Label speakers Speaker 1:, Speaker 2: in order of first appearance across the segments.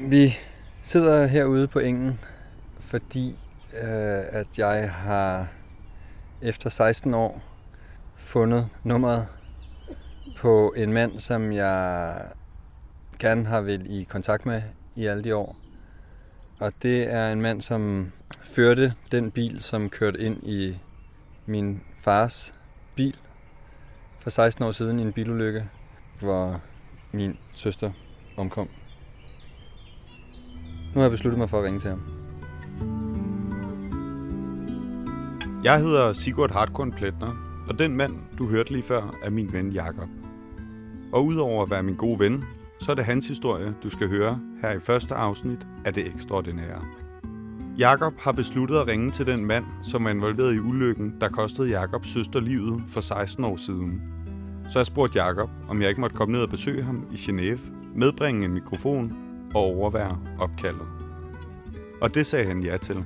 Speaker 1: Vi sidder herude på engen, fordi øh, at jeg har efter 16 år fundet nummeret på en mand, som jeg gerne har været i kontakt med i alle de år. Og det er en mand, som førte den bil, som kørte ind i min fars bil for 16 år siden i en bilulykke, hvor min søster omkom. Nu har jeg besluttet mig for at ringe til ham.
Speaker 2: Jeg hedder Sigurd Hartkorn Pletner, og den mand, du hørte lige før, er min ven Jakob. Og udover at være min gode ven, så er det hans historie, du skal høre her i første afsnit af Det Ekstraordinære. Jakob har besluttet at ringe til den mand, som er involveret i ulykken, der kostede Jakobs søster livet for 16 år siden. Så jeg spurgte Jakob, om jeg ikke måtte komme ned og besøge ham i Genève, medbringe en mikrofon og overvære opkaldet. Og det sagde han ja til.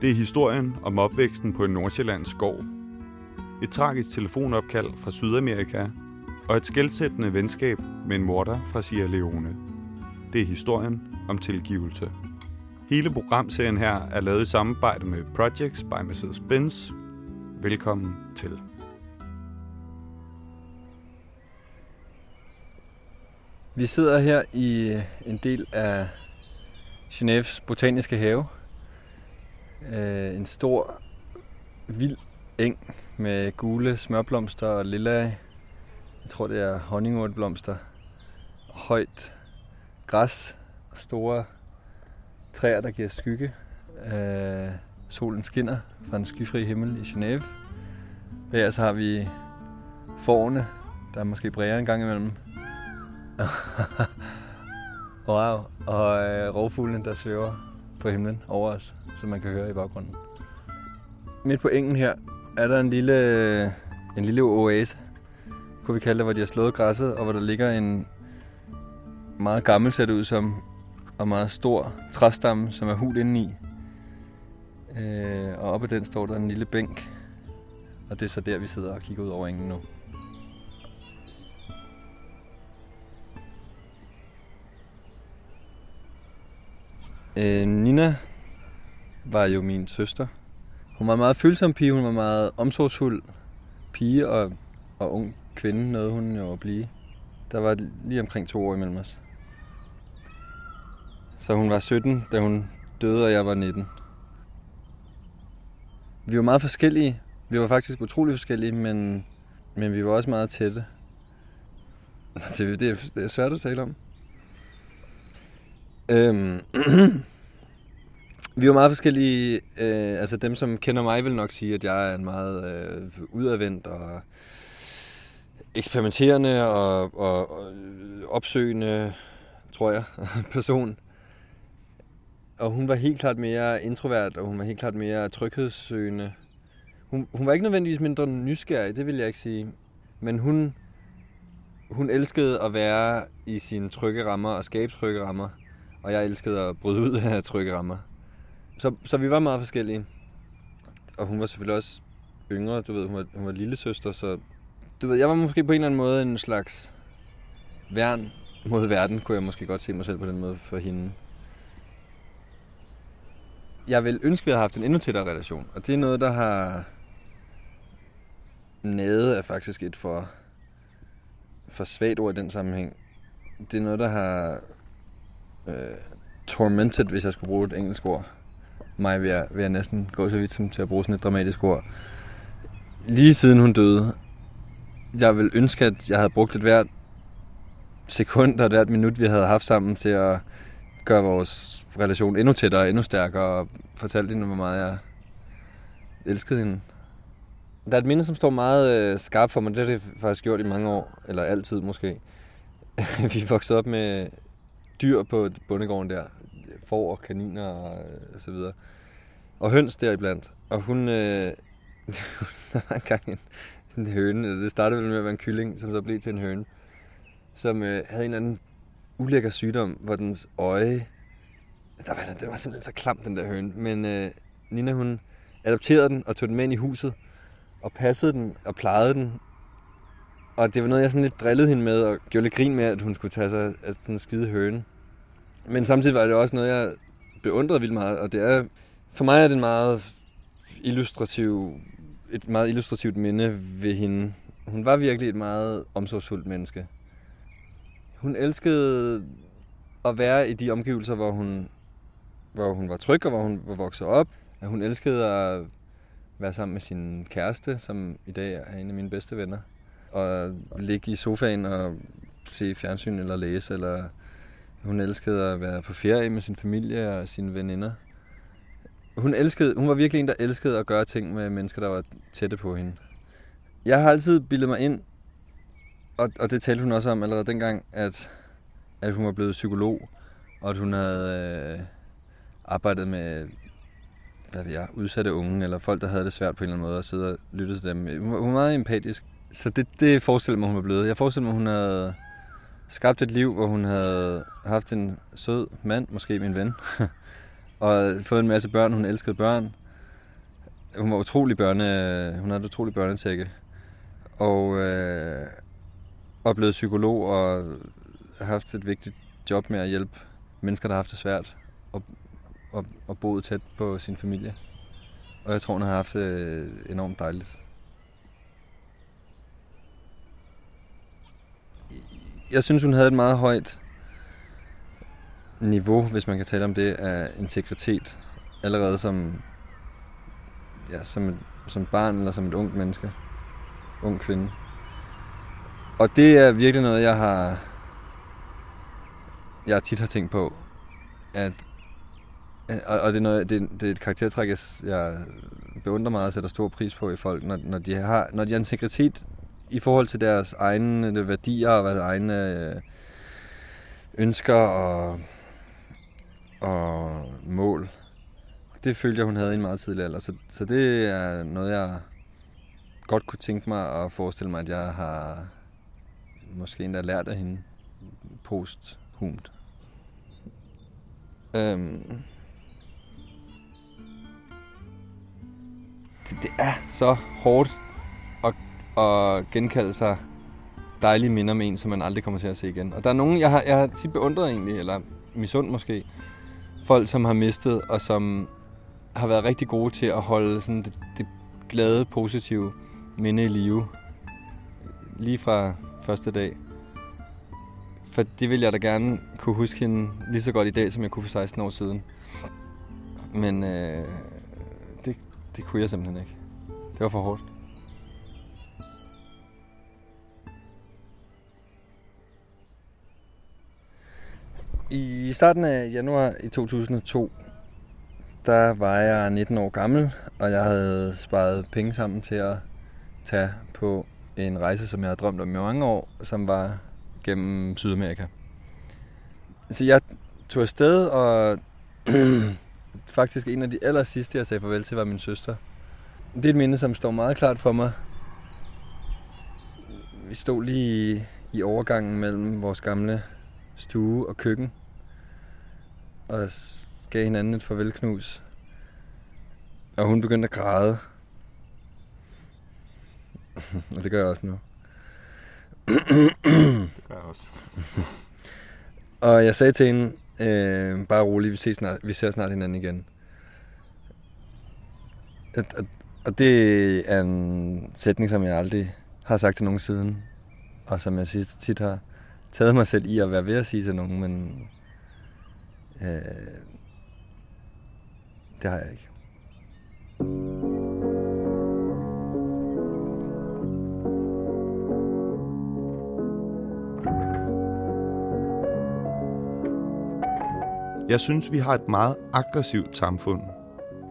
Speaker 2: Det er historien om opvæksten på en nordsjællandsk gård. Et tragisk telefonopkald fra Sydamerika og et skældsættende venskab med en morter fra Sierra Leone. Det er historien om tilgivelse. Hele programserien her er lavet i samarbejde med Projects by Mercedes-Benz. Velkommen til.
Speaker 1: Vi sidder her i en del af Genèves botaniske have. Øh, en stor, vild eng med gule smørblomster og lilla, jeg tror det er honningurtblomster, højt græs og store træer, der giver skygge. Øh, solen skinner fra en skyfri himmel i Genève. Bag så har vi forne, der måske bræger en gang imellem. wow. Og øh, rovfuglen, der svæver på himlen over os, som man kan høre i baggrunden. Midt på engen her er der en lille, en lille oase, kunne vi kalde det, hvor de har slået græsset, og hvor der ligger en meget gammel, ser det ud som, og meget stor træstamme, som er hul indeni. Øh, og oppe den står der en lille bænk, og det er så der, vi sidder og kigger ud over engen nu. Øh, Nina var jo min søster. Hun var en meget følsom pige, hun var meget omsorgsfuld pige og, og ung kvinde, noget hun jo at blive. Der var lige omkring to år imellem os. Så hun var 17, da hun døde, og jeg var 19. Vi var meget forskellige. Vi var faktisk utrolig forskellige, men, men vi var også meget tætte. Det, det, det er svært at tale om. Øhm, vi var meget forskellige. Øh, altså dem, som kender mig, vil nok sige, at jeg er en meget øh, udadvendt og eksperimenterende og, og, og opsøgende, tror jeg, person. Og hun var helt klart mere introvert, og hun var helt klart mere tryghedssøgende. Hun, hun var ikke nødvendigvis mindre nysgerrig, det vil jeg ikke sige. Men hun, hun elskede at være i sine trygge rammer og skabe trygge rammer. Og jeg elskede at bryde ud af trygge rammer. Så, så vi var meget forskellige. Og hun var selvfølgelig også yngre, du ved, hun var, hun var lille søster, så du ved, jeg var måske på en eller anden måde en slags værn mod verden, kunne jeg måske godt se mig selv på den måde for hende. Jeg vil ønske, at vi havde haft en endnu tættere relation, og det er noget, der har nede er faktisk et for, for svagt ord i den sammenhæng. Det er noget, der har øh, tormented, hvis jeg skulle bruge et engelsk ord. Mig vil jeg, vil jeg næsten gå så vidt som til at bruge sådan et dramatisk ord. Lige siden hun døde, jeg vil ønske, at jeg havde brugt et hvert sekund og et hvert minut, vi havde haft sammen til at gøre vores relation endnu tættere, endnu stærkere og fortælle hende, hvor meget jeg elskede hende. Der er et minde, som står meget øh, skarpt for mig. Det har det faktisk gjort i mange år, eller altid måske. vi voksede op med dyr på bondegården der. Får og kaniner øh, og så videre. Og høns deriblandt. Og hun... Øh, der var engang en, en høne. Det startede vel med at være en kylling, som så blev til en høne. Som øh, havde en eller anden ulækker sygdom, hvor dens øje... Der var, den var simpelthen så klam, den der høne. Men øh, Nina, hun adopterede den og tog den med ind i huset. Og passede den og plejede den. Og det var noget, jeg sådan lidt drillede hende med, og gjorde lidt grin med, at hun skulle tage sig af sådan en skide høne. Men samtidig var det også noget, jeg beundrede vildt meget, og det er, for mig er det en meget illustrativ, et meget illustrativt minde ved hende. Hun var virkelig et meget omsorgsfuldt menneske. Hun elskede at være i de omgivelser, hvor hun, hvor hun var tryg og hvor hun var vokset op. Hun elskede at være sammen med sin kæreste, som i dag er en af mine bedste venner. Og ligge i sofaen og se fjernsyn eller læse. Eller hun elskede at være på ferie med sin familie og sine veninder. Hun, elskede, hun var virkelig en, der elskede at gøre ting med mennesker, der var tætte på hende. Jeg har altid bildet mig ind, og, og det talte hun også om allerede dengang, at, at hun var blevet psykolog, og at hun havde øh, arbejdet med hvad ved jeg, udsatte unge, eller folk, der havde det svært på en eller anden måde, at sidde og lytte til dem. Hun var, hun var meget empatisk. Så det, det forestiller mig, hun var blevet. Jeg forestiller mig, hun havde skabt et liv, hvor hun havde haft en sød mand, måske min ven, og fået en masse børn. Hun elskede børn. Hun var utrolig børne... Hun havde et utrolig børnetække. Og, øh, og blevet psykolog og haft et vigtigt job med at hjælpe mennesker, der har haft det svært. Og, og, og boet tæt på sin familie. Og jeg tror, hun har haft det enormt dejligt. Jeg synes, hun havde et meget højt niveau, hvis man kan tale om det, af integritet. Allerede som, ja, som, et, som barn eller som et ungt menneske. Ung kvinde. Og det er virkelig noget, jeg har jeg tit har tænkt på, at og, og det, er noget, det, det er et karaktertræk, jeg, beundrer meget og sætter stor pris på i folk, når, når, de har, når de har integritet i forhold til deres egne øh, værdier og deres egne øh, ønsker og, og mål. Det følte jeg, hun havde i en meget tidlig alder. Så, så det er noget, jeg godt kunne tænke mig at forestille mig, at jeg har måske endda lært af hende post Øhm, det, det er så hårdt at, genkalde sig dejlige minder med en, som man aldrig kommer til at se igen. Og der er nogen, jeg har, jeg har tit beundret egentlig, eller misund måske, folk, som har mistet, og som har været rigtig gode til at holde sådan det, det glade, positive minde i live. Lige fra første dag. For det ville jeg da gerne kunne huske hende lige så godt i dag, som jeg kunne for 16 år siden. Men øh, det kunne jeg simpelthen ikke. Det var for hårdt. I starten af januar i 2002, der var jeg 19 år gammel, og jeg havde sparet penge sammen til at tage på en rejse, som jeg havde drømt om i mange år, som var gennem Sydamerika. Så jeg tog afsted, og faktisk en af de aller sidste, jeg sagde farvel til, var min søster. Det er et minde, som står meget klart for mig. Vi stod lige i, i overgangen mellem vores gamle stue og køkken, og gav hinanden et farvelknus. Og hun begyndte at græde. og det gør jeg også nu.
Speaker 2: det gør jeg også.
Speaker 1: og jeg sagde til hende, Øh, bare rolig, vi, ses snart, vi ser snart hinanden igen. Og, og, og det er en sætning, som jeg aldrig har sagt til nogen siden. Og som jeg tit har taget mig selv i at være ved at sige til nogen, men øh, det har jeg ikke.
Speaker 2: Jeg synes, vi har et meget aggressivt samfund,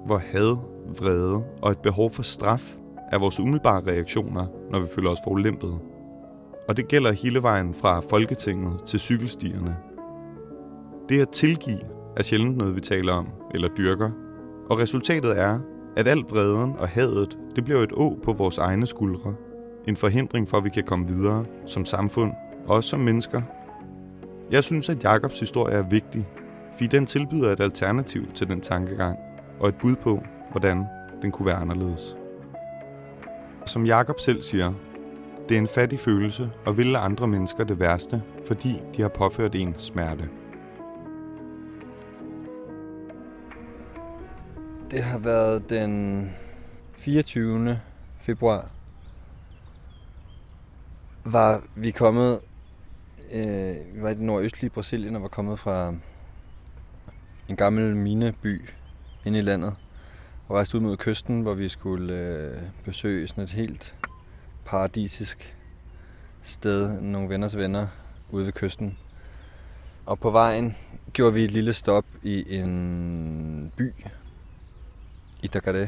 Speaker 2: hvor had, vrede og et behov for straf er vores umiddelbare reaktioner, når vi føler os forulæmpet. Og det gælder hele vejen fra Folketinget til cykelstierne. Det at tilgive er sjældent noget, vi taler om eller dyrker. Og resultatet er, at al vreden og hadet, det bliver et å på vores egne skuldre. En forhindring for, at vi kan komme videre som samfund og også som mennesker. Jeg synes, at Jakobs historie er vigtig, fordi den tilbyder et alternativ til den tankegang, og et bud på, hvordan den kunne være anderledes. Som Jakob selv siger, det er en fattig følelse at ville andre mennesker det værste, fordi de har påført en smerte.
Speaker 1: Det har været den 24. februar. Var vi kommet... Øh, vi var i det nordøstlige Brasilien og var kommet fra en gammel mineby inde i landet. Og rejste ud mod kysten, hvor vi skulle øh, besøge sådan et helt paradisisk sted. Nogle venners venner ude ved kysten. Og på vejen gjorde vi et lille stop i en by, i Dakar.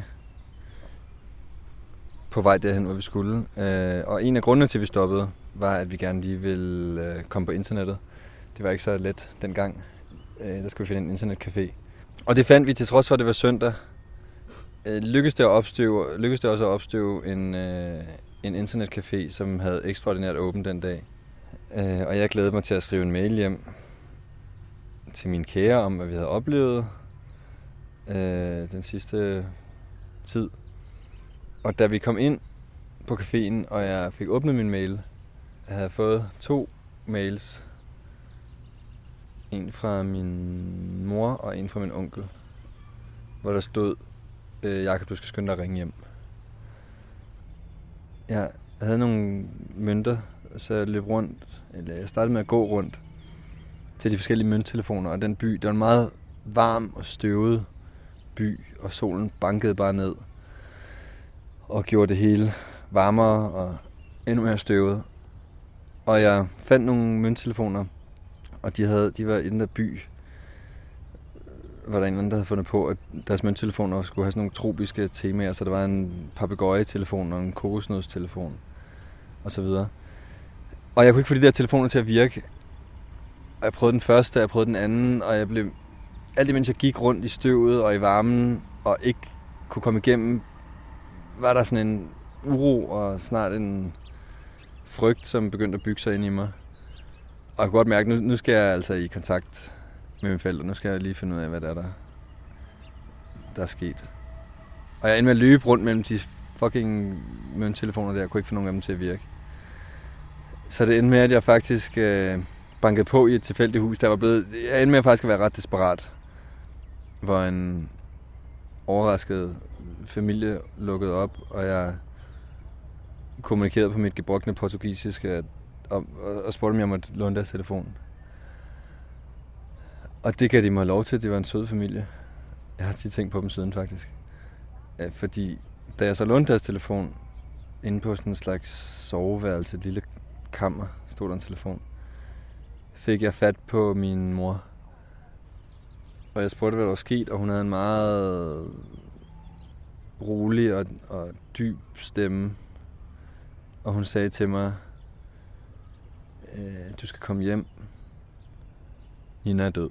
Speaker 1: På vej derhen, hvor vi skulle. Øh, og en af grundene til, at vi stoppede, var, at vi gerne lige ville øh, komme på internettet. Det var ikke så let dengang. Øh, der skulle vi finde en internetcafé. Og det fandt vi, til trods for, at det var søndag. Øh, lykkedes det, at opstøve, lykkedes det også at opstøve en, øh, en internetcafé, som havde ekstraordinært åbent den dag. Øh, og jeg glædede mig til at skrive en mail hjem til min kære om, hvad vi havde oplevet øh, den sidste tid. Og da vi kom ind på caféen, og jeg fik åbnet min mail, jeg havde fået to mails. En fra min mor og en fra min onkel. Hvor der stod, øh, Jakob, du skal skynde dig at ringe hjem. Jeg havde nogle mønter, så jeg løb rundt, eller jeg startede med at gå rundt til de forskellige mønttelefoner, og den by, det var en meget varm og støvet by, og solen bankede bare ned og gjorde det hele varmere og endnu mere støvet. Og jeg fandt nogle mønttelefoner, og de, havde, de var i den der by, var der en anden, der havde fundet på, at deres mønttelefoner skulle have sådan nogle tropiske temaer, så der var en papegøje-telefon og en kokosnødstelefon og så videre. Og jeg kunne ikke få de der telefoner til at virke, og jeg prøvede den første, og jeg prøvede den anden, og jeg blev... Alt imens jeg gik rundt i støvet og i varmen, og ikke kunne komme igennem, var der sådan en uro og snart en frygt, som begyndte at bygge sig ind i mig. Og jeg kunne godt mærke, nu, nu skal jeg altså i kontakt med mine forældre. Nu skal jeg lige finde ud af, hvad der er, der, der er sket. Og jeg endte med at løbe rundt mellem de fucking mønttelefoner der. Jeg kunne ikke få nogen af dem til at virke. Så det endte med, at jeg faktisk... Øh, banket på i et tilfældigt hus, der var blevet... Jeg endte med faktisk at være ret desperat. Hvor en overrasket familie lukkede op, og jeg kommunikerede på mit gebrokne portugisiske og, og, og spurgte, om jeg måtte låne deres telefon. Og det gav de mig lov til. Det var en sød familie. Jeg har tit tænkt på dem siden, faktisk. Øh, fordi da jeg så lånte deres telefon, inde på sådan en slags soveværelse, et lille kammer, stod der en telefon fik jeg fat på min mor. Og jeg spurgte, hvad der var sket, og hun havde en meget rolig og, og dyb stemme. Og hun sagde til mig, øh, du skal komme hjem. Nina er død.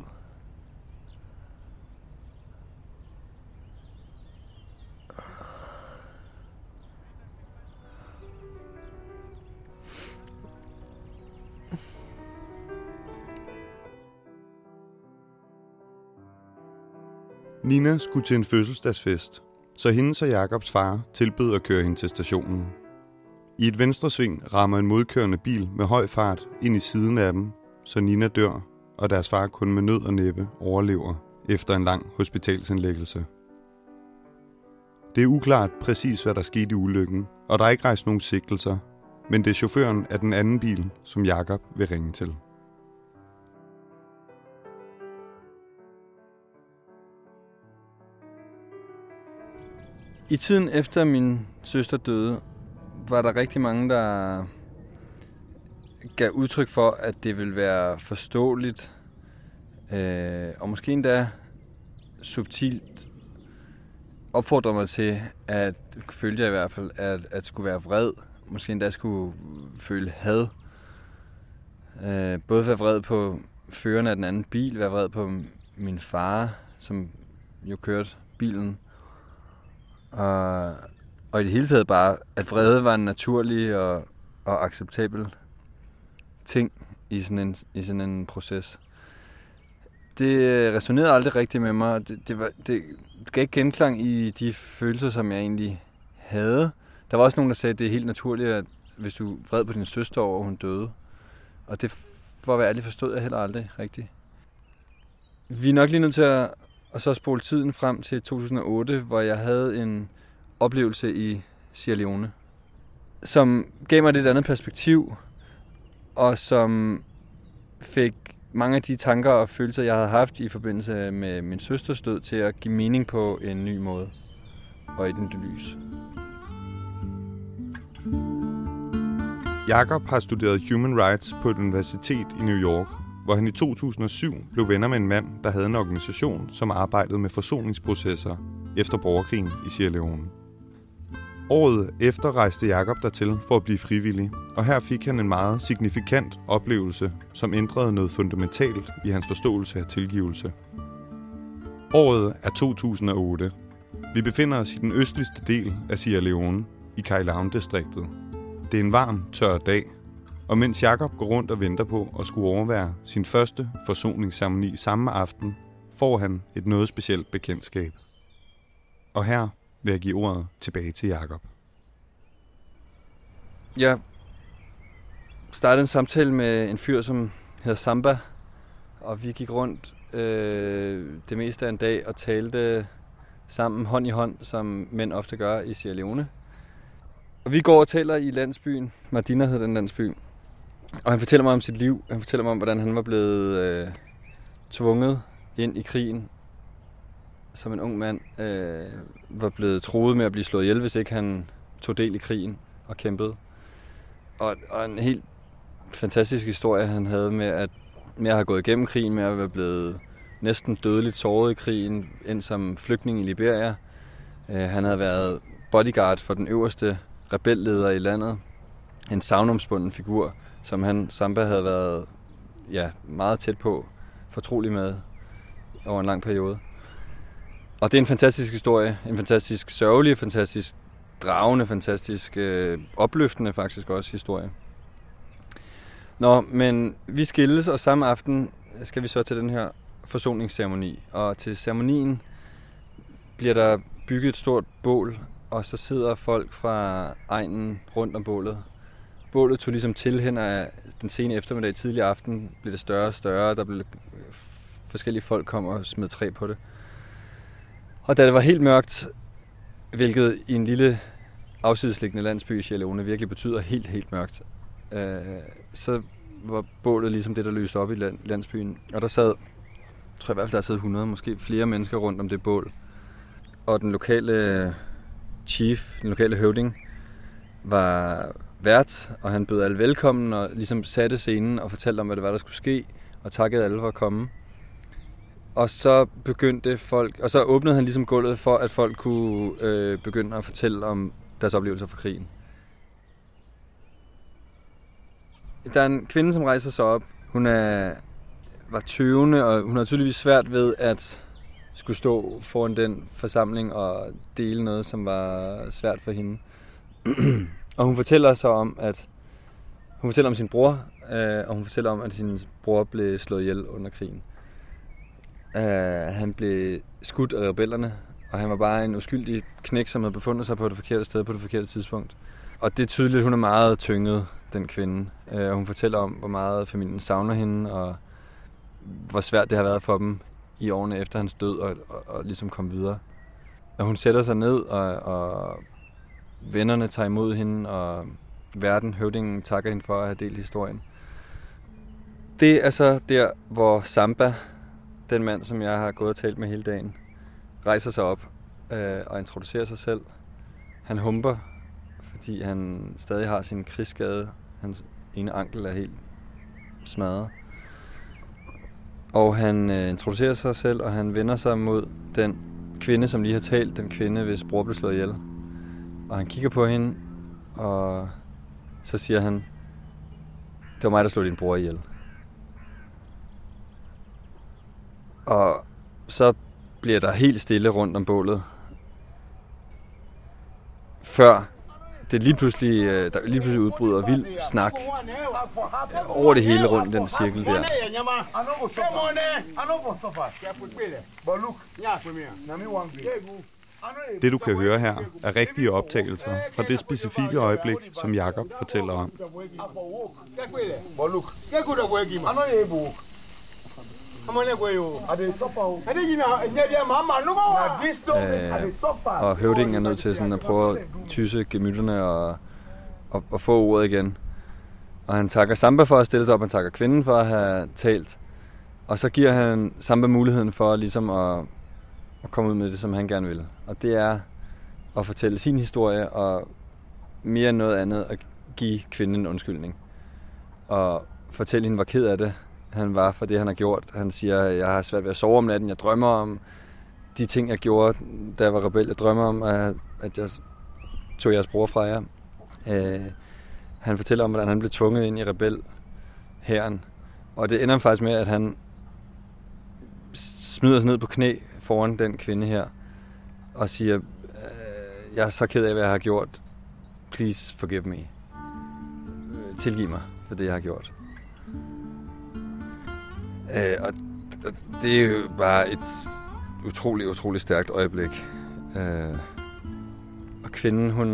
Speaker 2: Nina skulle til en fødselsdagsfest, så hendes og Jakobs far tilbød at køre hende til stationen. I et venstresving rammer en modkørende bil med høj fart ind i siden af dem, så Nina dør, og deres far kun med nød og næppe overlever efter en lang hospitalsindlæggelse. Det er uklart præcis, hvad der skete i ulykken, og der er ikke rejst nogen sigtelser, men det er chaufføren af den anden bil, som Jakob vil ringe til.
Speaker 1: I tiden efter min søster døde, var der rigtig mange, der gav udtryk for, at det ville være forståeligt, øh, og måske endda subtilt opfordrede mig til, at følte jeg i hvert fald, at, at skulle være vred. Måske endda skulle føle had. Øh, både være vred på føreren af den anden bil, være vred på min far, som jo kørte bilen, og, og i det hele taget bare, at vrede var en naturlig og, og acceptabel ting i sådan en, i sådan en proces. Det øh, resonerede aldrig rigtigt med mig. Det, det, var, det gav ikke genklang i de følelser, som jeg egentlig havde. Der var også nogen, der sagde, at det er helt naturligt, at hvis du vred på din søster over, hun døde. Og det, for at være ærlig, forstod jeg heller aldrig rigtigt. Vi er nok lige nødt til at, og så spole tiden frem til 2008, hvor jeg havde en oplevelse i Sierra Leone, som gav mig et andet perspektiv, og som fik mange af de tanker og følelser, jeg havde haft i forbindelse med min søsters død, til at give mening på en ny måde og i den lys.
Speaker 2: Jakob har studeret Human Rights på et universitet i New York, hvor han i 2007 blev venner med en mand, der havde en organisation, som arbejdede med forsoningsprocesser efter borgerkrigen i Sierra Leone. Året efter rejste Jakob dertil for at blive frivillig, og her fik han en meget signifikant oplevelse, som ændrede noget fundamentalt i hans forståelse af tilgivelse. Året er 2008. Vi befinder os i den østligste del af Sierra Leone, i Kailaun-distriktet. Det er en varm, tør dag, og mens Jakob går rundt og venter på at skulle overvære sin første forsoningsceremoni samme aften, får han et noget specielt bekendtskab. Og her vil jeg give ordet tilbage til Jakob.
Speaker 1: Jeg startede en samtale med en fyr, som hedder Samba, og vi gik rundt øh, det meste af en dag og talte sammen hånd i hånd, som mænd ofte gør i Sierra Leone. Og vi går og taler i landsbyen. Madina hedder den landsby. Og han fortæller mig om sit liv. Han fortæller mig om, hvordan han var blevet øh, tvunget ind i krigen som en ung mand øh, var blevet troet med at blive slået ihjel, hvis ikke han tog del i krigen og kæmpede. Og, og en helt fantastisk historie, han havde med at, med at have gået igennem krigen, med at være blevet næsten dødeligt såret i krigen, ind som flygtning i Liberia. Øh, han havde været bodyguard for den øverste rebelleder i landet. En savnomsbunden figur, som han, Samba, havde været ja, meget tæt på, fortrolig med over en lang periode. Og det er en fantastisk historie. En fantastisk sørgelig, fantastisk dragende, fantastisk øh, opløftende faktisk også historie. Nå, men vi skilles, og samme aften skal vi så til den her forsoningsceremoni. Og til ceremonien bliver der bygget et stort bål, og så sidder folk fra egnen rundt om bålet. Bålet tog ligesom til hen af den sene eftermiddag, tidlig aften, blev det større og større. Der blev forskellige folk kom og smed træ på det. Og da det var helt mørkt, hvilket i en lille afsidesliggende landsby i Sjælone virkelig betyder helt, helt mørkt, øh, så var bålet ligesom det, der lyste op i landsbyen. Og der sad, jeg tror i hvert fald, der sad 100, måske flere mennesker rundt om det bål. Og den lokale øh, chief, den lokale høvding, var vært, og han bød alle velkommen og ligesom satte scenen og fortalte om, hvad det var, der skulle ske, og takkede alle for at komme. Og så begyndte folk, og så åbnede han ligesom gulvet for, at folk kunne øh, begynde at fortælle om deres oplevelser fra krigen. Der er en kvinde, som rejser sig op. Hun er, var 20, og hun har tydeligvis svært ved at skulle stå foran den forsamling og dele noget, som var svært for hende. og hun fortæller så om, at hun fortæller om sin bror, øh, og hun fortæller om, at sin bror blev slået ihjel under krigen. Øh, han blev skudt af rebellerne, og han var bare en uskyldig knæk, som havde befundet sig på det forkerte sted på det forkerte tidspunkt. Og det er tydeligt, at hun er meget tynget, den kvinde. Øh, og hun fortæller om, hvor meget familien savner hende, og hvor svært det har været for dem i årene efter hans død, og, og, og ligesom komme videre. Og hun sætter sig ned, og, og vennerne tager imod hende, og verden, høvdingen, takker hende for at have delt historien. Det er så der, hvor Samba, den mand, som jeg har gået og talt med hele dagen, rejser sig op øh, og introducerer sig selv. Han humper, fordi han stadig har sin krigsskade. Hans ene ankel er helt smadret. Og han øh, introducerer sig selv, og han vender sig mod den kvinde, som lige har talt, den kvinde, hvis bror blev slået ihjel. Og han kigger på hende, og så siger han, det var mig, der slog din bror ihjel. Og så bliver der helt stille rundt om bålet. Før det lige pludselig, der lige pludselig udbryder vild snak over det hele rundt den cirkel der.
Speaker 2: Det du kan høre her er rigtige optagelser fra det specifikke øjeblik, som Jakob fortæller om.
Speaker 1: Øh, og høvdingen er nødt til sådan at prøve at tysse gemytterne og, og, og få ordet igen. Og han takker Samba for at stille sig op, han takker kvinden for at have talt. Og så giver han Samba muligheden for ligesom at, at komme ud med det, som han gerne vil. Og det er at fortælle sin historie, og mere end noget andet at give kvinden en undskyldning. Og fortælle hende, hvor ked af det han var for det, han har gjort. Han siger, jeg har svært ved at sove om natten, jeg drømmer om de ting, jeg gjorde, da jeg var rebel. Jeg drømmer om, at, at jeg tog jeres bror fra jer. Øh, han fortæller om, hvordan han blev tvunget ind i rebel herren. Og det ender faktisk med, at han smider sig ned på knæ foran den kvinde her og siger, øh, jeg er så ked af, hvad jeg har gjort. Please forgive me. Øh, tilgiv mig for det, jeg har gjort. Øh, og det er jo bare et utroligt, utroligt stærkt øjeblik. Øh, og kvinden, hun...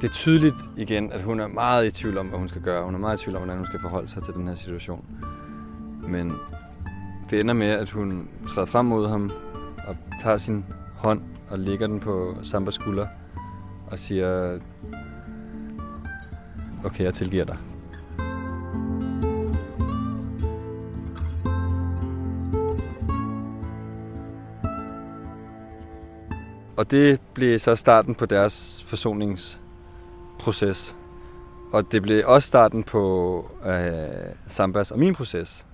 Speaker 1: Det er tydeligt igen, at hun er meget i tvivl om, hvad hun skal gøre. Hun er meget i tvivl om, hvordan hun skal forholde sig til den her situation. Men det ender med, at hun træder frem mod ham og tager sin hånd og lægger den på Sambas skulder og siger, okay, jeg tilgiver dig. Og det blev så starten på deres forsoningsproces. Og det blev også starten på øh, Sambas og min proces.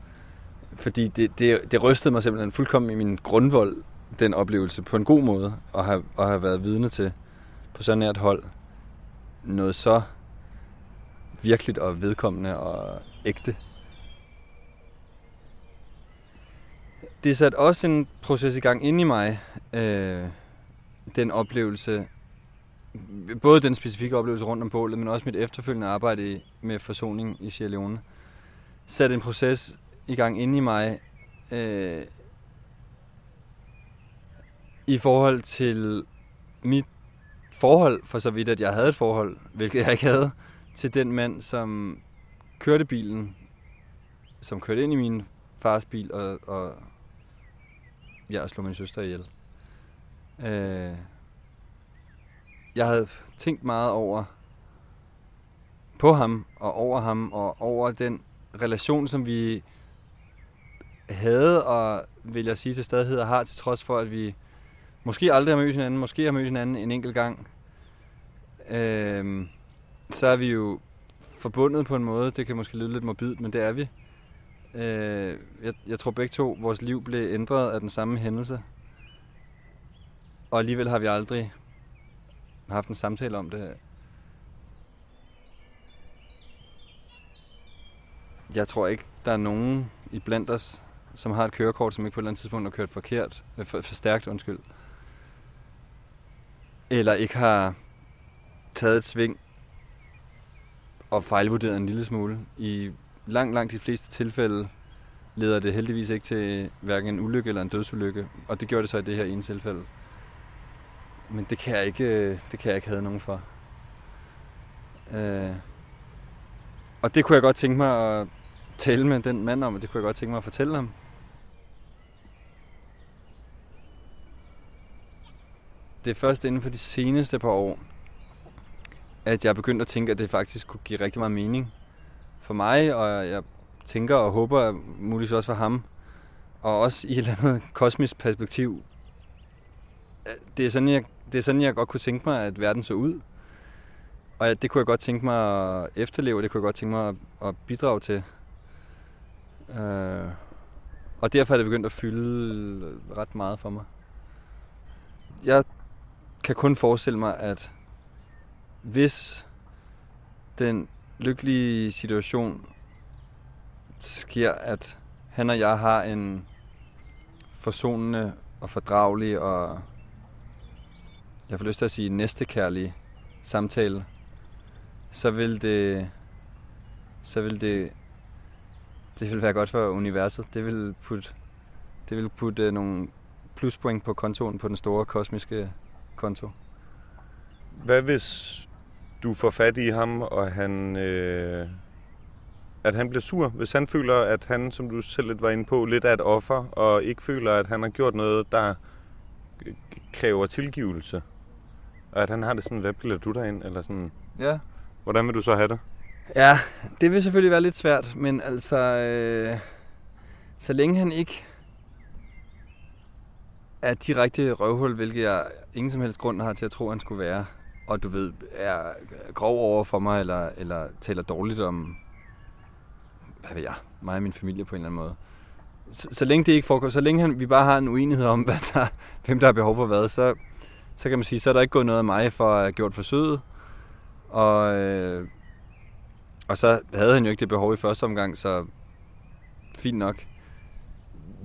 Speaker 1: Fordi det, det, det rystede mig simpelthen fuldkommen i min grundvold, den oplevelse, på en god måde, at have, at have været vidne til på sådan nært hold. Noget så virkeligt og vedkommende og ægte. Det satte også en proces i gang inde i mig, øh, den oplevelse, både den specifikke oplevelse rundt om bålet, men også mit efterfølgende arbejde med forsoning i Sierra Leone, satte en proces i gang inde i mig øh, i forhold til mit forhold, for så vidt at jeg havde et forhold, hvilket jeg ikke havde, til den mand, som kørte bilen, som kørte ind i min fars bil og, og ja, og slog min søster ihjel. Øh, jeg havde tænkt meget over på ham og over ham og over den relation, som vi havde og vil jeg sige til stadighed og har, til trods for, at vi måske aldrig har mødt hinanden, måske har mødt hinanden en enkelt gang. Øh, så er vi jo forbundet på en måde. Det kan måske lyde lidt morbidt, men det er vi. Øh, jeg, jeg tror begge to, vores liv blev ændret af den samme hændelse. Og alligevel har vi aldrig haft en samtale om det. Jeg tror ikke, der er nogen i blandt os, som har et kørekort, som ikke på et eller andet tidspunkt har kørt forkert, øh, for, for stærkt, undskyld. Eller ikke har taget et sving og fejlvurderet en lille smule. I langt, langt de fleste tilfælde leder det heldigvis ikke til hverken en ulykke eller en dødsulykke. Og det gjorde det så i det her ene tilfælde. Men det kan jeg ikke, øh, det kan jeg ikke have nogen for. Øh, og det kunne jeg godt tænke mig at tale med den mand om, og det kunne jeg godt tænke mig at fortælle ham. Det er først inden for de seneste par år, at jeg begyndte at tænke, at det faktisk kunne give rigtig meget mening for mig, og jeg tænker og håber at muligvis også for ham, og også i et eller andet kosmisk perspektiv. Det er sådan, jeg det er sådan, jeg godt kunne tænke mig, at verden så ud. Og det kunne jeg godt tænke mig at efterleve, det kunne jeg godt tænke mig at, bidrage til. Øh, og derfor er det begyndt at fylde ret meget for mig. Jeg kan kun forestille mig, at hvis den lykkelige situation sker, at han og jeg har en forsonende og fordragelig og jeg får lyst til at sige næstekærlig samtale, så vil det, så vil det, det vil være godt for universet. Det vil putte, det vil putte nogle pluspoint på kontoen på den store kosmiske konto.
Speaker 2: Hvad hvis du får fat i ham, og han øh, at han bliver sur, hvis han føler, at han, som du selv lidt var inde på, lidt er et offer, og ikke føler, at han har gjort noget, der kræver tilgivelse. Og at han har det sådan, hvad bliver du derind? Eller sådan,
Speaker 1: Ja.
Speaker 2: hvordan vil du så have det?
Speaker 1: Ja, det vil selvfølgelig være lidt svært, men altså, øh, så længe han ikke er direkte røvhul, hvilket jeg ingen som helst grund har til at tro, han skulle være, og du ved, er grov over for mig, eller, eller taler dårligt om, hvad ved jeg, mig og min familie på en eller anden måde. Så, så længe det ikke foregår, så længe han, vi bare har en uenighed om, hvad der, hvem der har behov for hvad, så, så kan man sige, så er der ikke gået noget af mig for at have gjort forsøget. Og, øh, og så havde han jo ikke det behov i første omgang, så fint nok.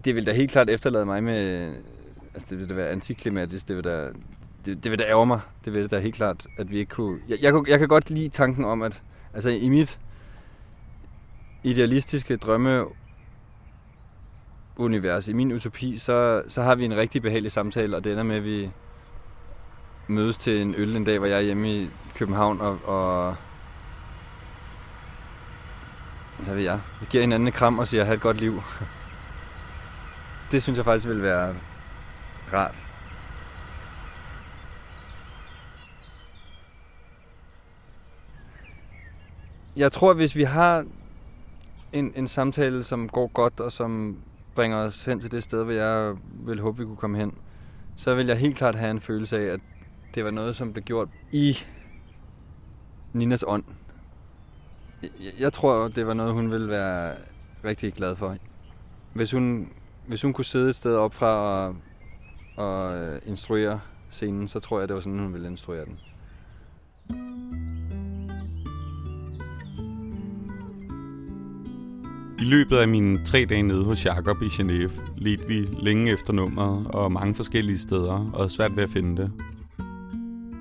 Speaker 1: Det vil da helt klart efterlade mig med... Altså, det vil da være antiklimatisk. Det vil da, det, det vil da ærge mig. Det vil da helt klart, at vi ikke kunne... Jeg, jeg, kunne- jeg kan godt lide tanken om, at altså, i mit idealistiske drømme univers, i min utopi, så, så har vi en rigtig behagelig samtale, og det ender med, at vi mødes til en øl en dag, hvor jeg er hjemme i København, og, og hvad ved jeg, vi giver hinanden en kram og siger, have et godt liv. Det synes jeg faktisk vil være rart. Jeg tror, hvis vi har en, en samtale, som går godt, og som bringer os hen til det sted, hvor jeg vil håbe, vi kunne komme hen, så vil jeg helt klart have en følelse af, at det var noget, som blev gjort i Ninas ånd. Jeg, jeg tror, det var noget, hun ville være rigtig glad for. Hvis hun, hvis hun kunne sidde et sted op fra og, og øh, instruere scenen, så tror jeg, det var sådan, hun ville instruere den.
Speaker 2: I løbet af mine tre dage nede hos Jakob i Genève, ledte vi længe efter nummeret og mange forskellige steder, og havde svært ved at finde det.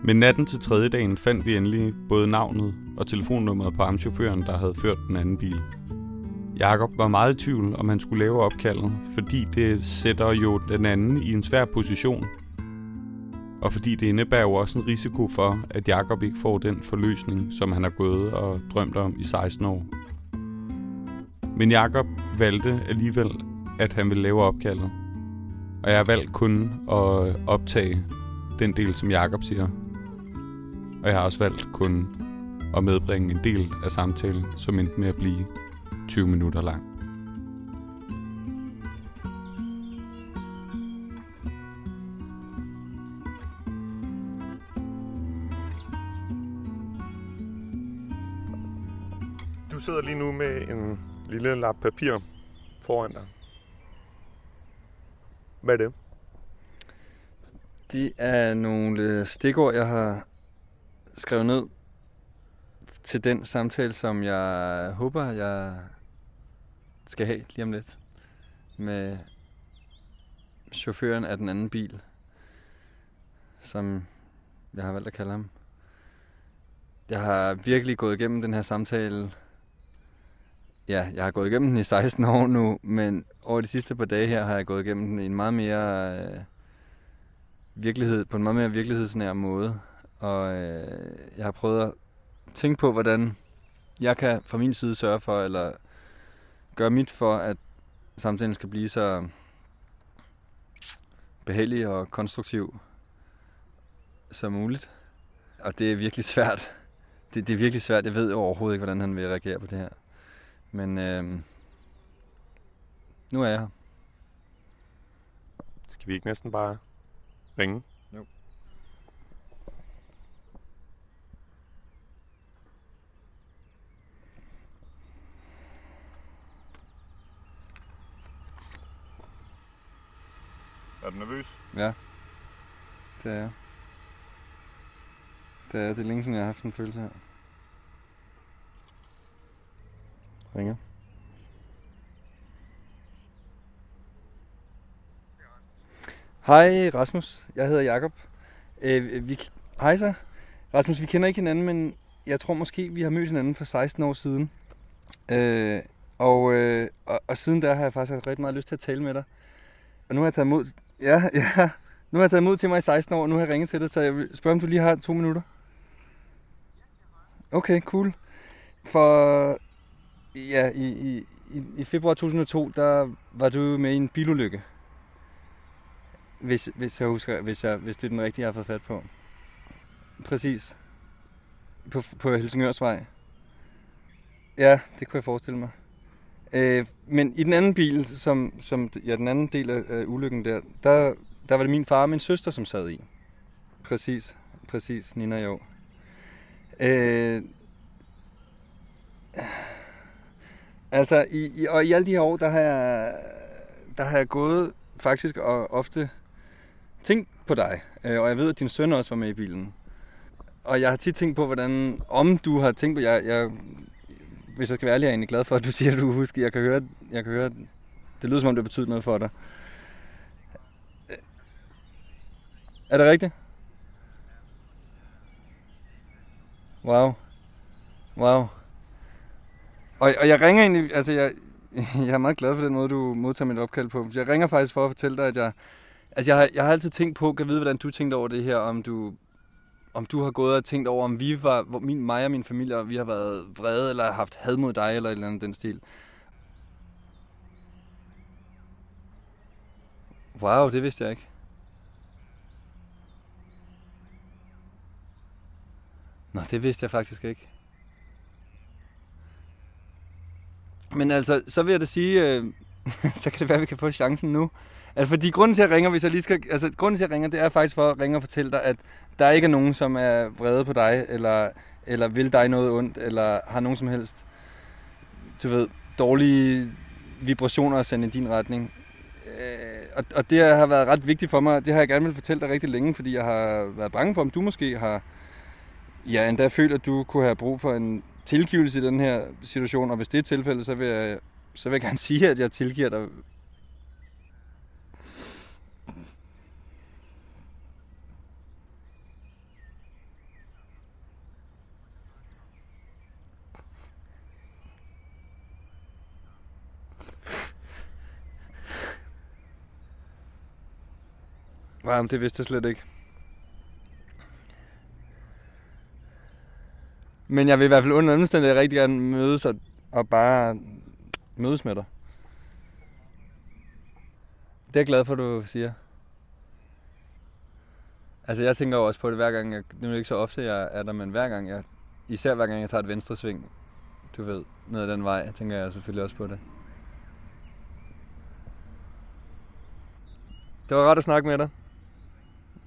Speaker 2: Men natten til tredje dagen fandt vi endelig både navnet og telefonnummeret på amchaufføren, der havde ført den anden bil. Jakob var meget i tvivl, om han skulle lave opkaldet, fordi det sætter jo den anden i en svær position. Og fordi det indebærer jo også en risiko for, at Jakob ikke får den forløsning, som han har gået og drømt om i 16 år. Men Jakob valgte alligevel, at han ville lave opkaldet. Og jeg har valgt kun at optage den del, som Jakob siger. Og jeg har også valgt kun at medbringe en del af samtalen, som endte med at blive 20 minutter lang. Du sidder lige nu med en lille lap papir foran dig. Hvad er det?
Speaker 1: Det er nogle stikord, jeg har skrevet ned til den samtale, som jeg håber, jeg skal have lige om lidt med chaufføren af den anden bil, som jeg har valgt at kalde ham. Jeg har virkelig gået igennem den her samtale. Ja, jeg har gået igennem den i 16 år nu, men over de sidste par dage her har jeg gået igennem den i en meget mere øh, virkelighed, på en meget mere virkelighedsnær måde. Og øh, jeg har prøvet at tænke på, hvordan jeg kan fra min side sørge for, eller gøre mit for, at samtalen skal blive så behagelig og konstruktiv som muligt. Og det er virkelig svært. Det, det er virkelig svært. Jeg ved overhovedet ikke, hvordan han vil reagere på det her. Men øh, nu er jeg her.
Speaker 2: Skal vi ikke næsten bare ringe?
Speaker 1: Jo.
Speaker 2: Er du nervøs?
Speaker 1: Ja, det er jeg. Det er, det er længe siden, jeg har haft en følelse her. Ringer. Hej Rasmus, jeg hedder Jakob. Øh, vi, hej så. Rasmus, vi kender ikke hinanden, men jeg tror måske, vi har mødt hinanden for 16 år siden. Øh, og, øh, og, og siden der har jeg faktisk haft rigtig meget lyst til at tale med dig. Og nu har jeg taget imod, ja, ja, nu har jeg taget mod til mig i 16 år, og nu har jeg ringet til dig, så jeg vil spørge, om du lige har to minutter. Okay, cool. For ja, i, i, i, i februar 2002, der var du med i en bilulykke. Hvis, hvis jeg husker, hvis, jeg, hvis det er den rigtige, jeg har fået fat på. Præcis. På, på Helsingørsvej. Ja, det kunne jeg forestille mig. Øh, men i den anden bil, som, som ja, den anden del af, øh, ulykken der, der, der var det min far og min søster, som sad i. Præcis, præcis, Nina jo. Øh, altså, i, i, og i alle de her år, der har jeg, der har jeg gået faktisk og ofte tænkt på dig. Øh, og jeg ved, at din søn også var med i bilen. Og jeg har tit tænkt på, hvordan, om du har tænkt på, jeg, jeg hvis jeg skal være ærlig, er jeg egentlig glad for, at du siger, at du husker. Jeg kan høre, jeg kan høre det lyder som om, det betyder noget for dig. Er det rigtigt? Wow. Wow. Og, og jeg ringer egentlig, altså jeg, jeg er meget glad for den måde, du modtager mit opkald på. Jeg ringer faktisk for at fortælle dig, at jeg, altså jeg, har, jeg har altid tænkt på, kan vide, hvordan du tænkte over det her, om du om du har gået og tænkt over, om vi var, hvor min, mig og min familie, vi har været vrede, eller haft had mod dig, eller et eller andet den stil. Wow, det vidste jeg ikke. Nå, det vidste jeg faktisk ikke. Men altså, så vil jeg da sige, øh, så kan det være, at vi kan få chancen nu. Altså, fordi grunden til, at jeg ringer, hvis jeg lige skal... Altså, grunden til, at jeg ringer, det er faktisk for at ringe og fortælle dig, at der ikke er nogen, som er vrede på dig, eller, eller vil dig noget ondt, eller har nogen som helst, du ved, dårlige vibrationer at sende i din retning. Øh, og, og det har været ret vigtigt for mig. Det har jeg gerne vil fortælle dig rigtig længe, fordi jeg har været bange for, om du måske har ja, endda følt, at du kunne have brug for en tilgivelse i den her situation. Og hvis det er tilfældet, så vil jeg, så vil jeg gerne sige, at jeg tilgiver dig Nej, men det vidste jeg slet ikke. Men jeg vil i hvert fald under omstændigheder rigtig gerne mødes og, og bare mødes med dig. Det er jeg glad for, du siger. Altså jeg tænker også på det hver gang, jeg, nu er det ikke så ofte, jeg er der, men hver gang jeg, især hver gang jeg tager et venstre sving, du ved, ned ad den vej, tænker jeg selvfølgelig også på det. Det var rart at snakke med dig.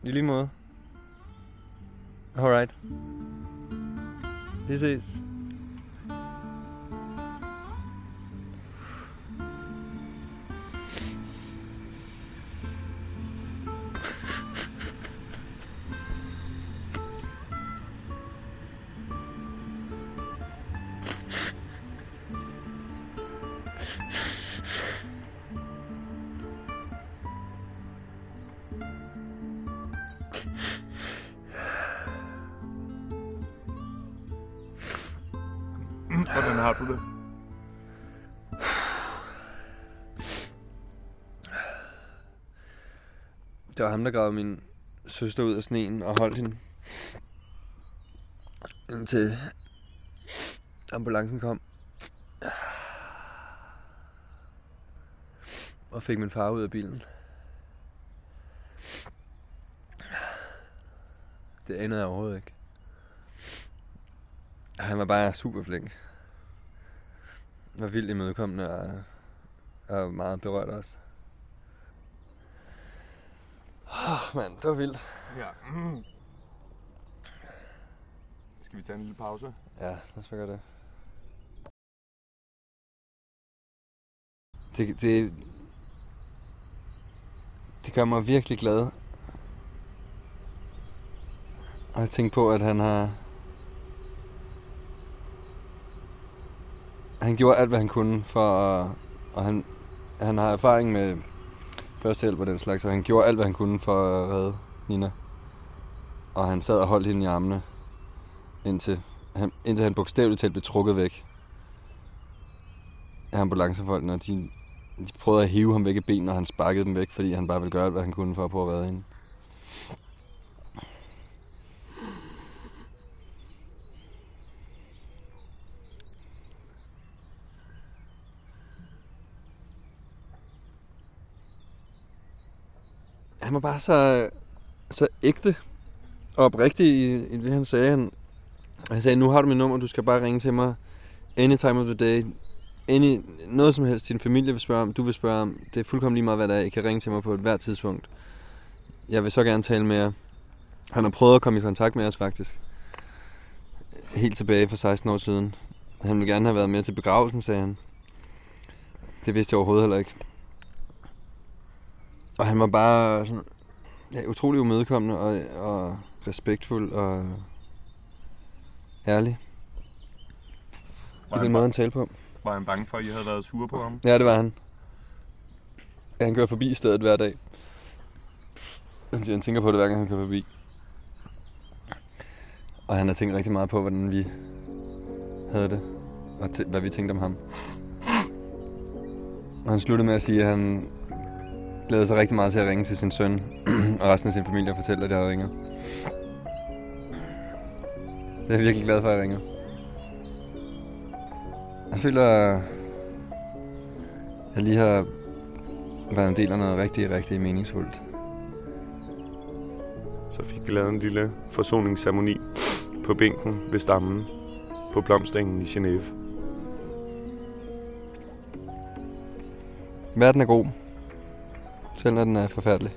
Speaker 1: I lige måde. Alright. Vi ses.
Speaker 2: Har du det?
Speaker 1: Det var ham, der gravede min søster ud af sneen og holdt hende. Indtil ambulancen kom. Og fik min far ud af bilen. Det anede jeg overhovedet ikke. Han var bare super flink. Var vildt imødekommende og, og meget berørt også. Åh, oh, mand, det var vildt.
Speaker 2: Ja. Mm. Skal vi tage en lille pause?
Speaker 1: Ja, lad os gøre det. Det, det, det gør mig virkelig glad. Og jeg tænker på, at han har... Han gjorde alt, hvad han kunne for at... Og han, han har erfaring med førstehjælp og den slags, så han gjorde alt, hvad han kunne for at redde Nina. Og han sad og holdt hende i armene, indtil han, indtil han bogstaveligt talt blev trukket væk af ambulancefolkene, og de, de prøvede at hive ham væk i benene, og han sparkede dem væk, fordi han bare ville gøre alt, hvad han kunne for at prøve at redde hende. Han var bare så, så ægte og oprigtig i, i det, han sagde. Han, han sagde, nu har du mit nummer, du skal bare ringe til mig anytime of the day. Any, noget som helst din familie vil spørge om, du vil spørge om. Det er fuldkommen lige meget, hvad der er. I kan ringe til mig på et hvert tidspunkt. Jeg vil så gerne tale med jer. Han har prøvet at komme i kontakt med os faktisk. Helt tilbage for 16 år siden. Han ville gerne have været med til begravelsen, sagde han. Det vidste jeg overhovedet heller ikke. Og han var bare sådan, ja, utrolig umødekommende og, og respektfuld og ærlig.
Speaker 2: Var
Speaker 1: I den måde, han talte på.
Speaker 2: var han bange for, at I havde været sure på ham?
Speaker 1: Ja, det var han. Han kører forbi stedet hver dag. Han siger, han tænker på det, hver gang han kører forbi. Og han har tænkt rigtig meget på, hvordan vi havde det. Og hvad vi tænkte om ham. Og han sluttede med at sige, at han glæder sig rigtig meget til at ringe til sin søn og resten af sin familie og fortælle, at jeg har ringet. Det er jeg virkelig glad for, at jeg ringer. Jeg føler, at jeg lige har været en del af noget rigtig, rigtig meningsfuldt.
Speaker 2: Så fik vi lavet en lille forsoningsceremoni på bænken ved stammen på blomstengen i Genève.
Speaker 1: Verden er god, selv når den er forfærdelig.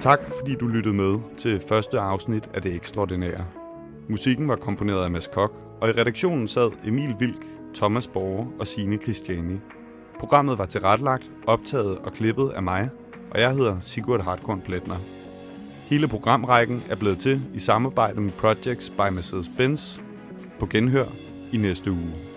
Speaker 2: Tak fordi du lyttede med til første afsnit af Det Ekstraordinære. Musikken var komponeret af Mads Kok, og i redaktionen sad Emil Vilk, Thomas Borge og Signe Christiani. Programmet var tilrettelagt, optaget og klippet af mig, og jeg hedder Sigurd Hartkorn Pletner. Hele programrækken er blevet til i samarbejde med Projects by Mercedes-Benz på genhør i næste uge.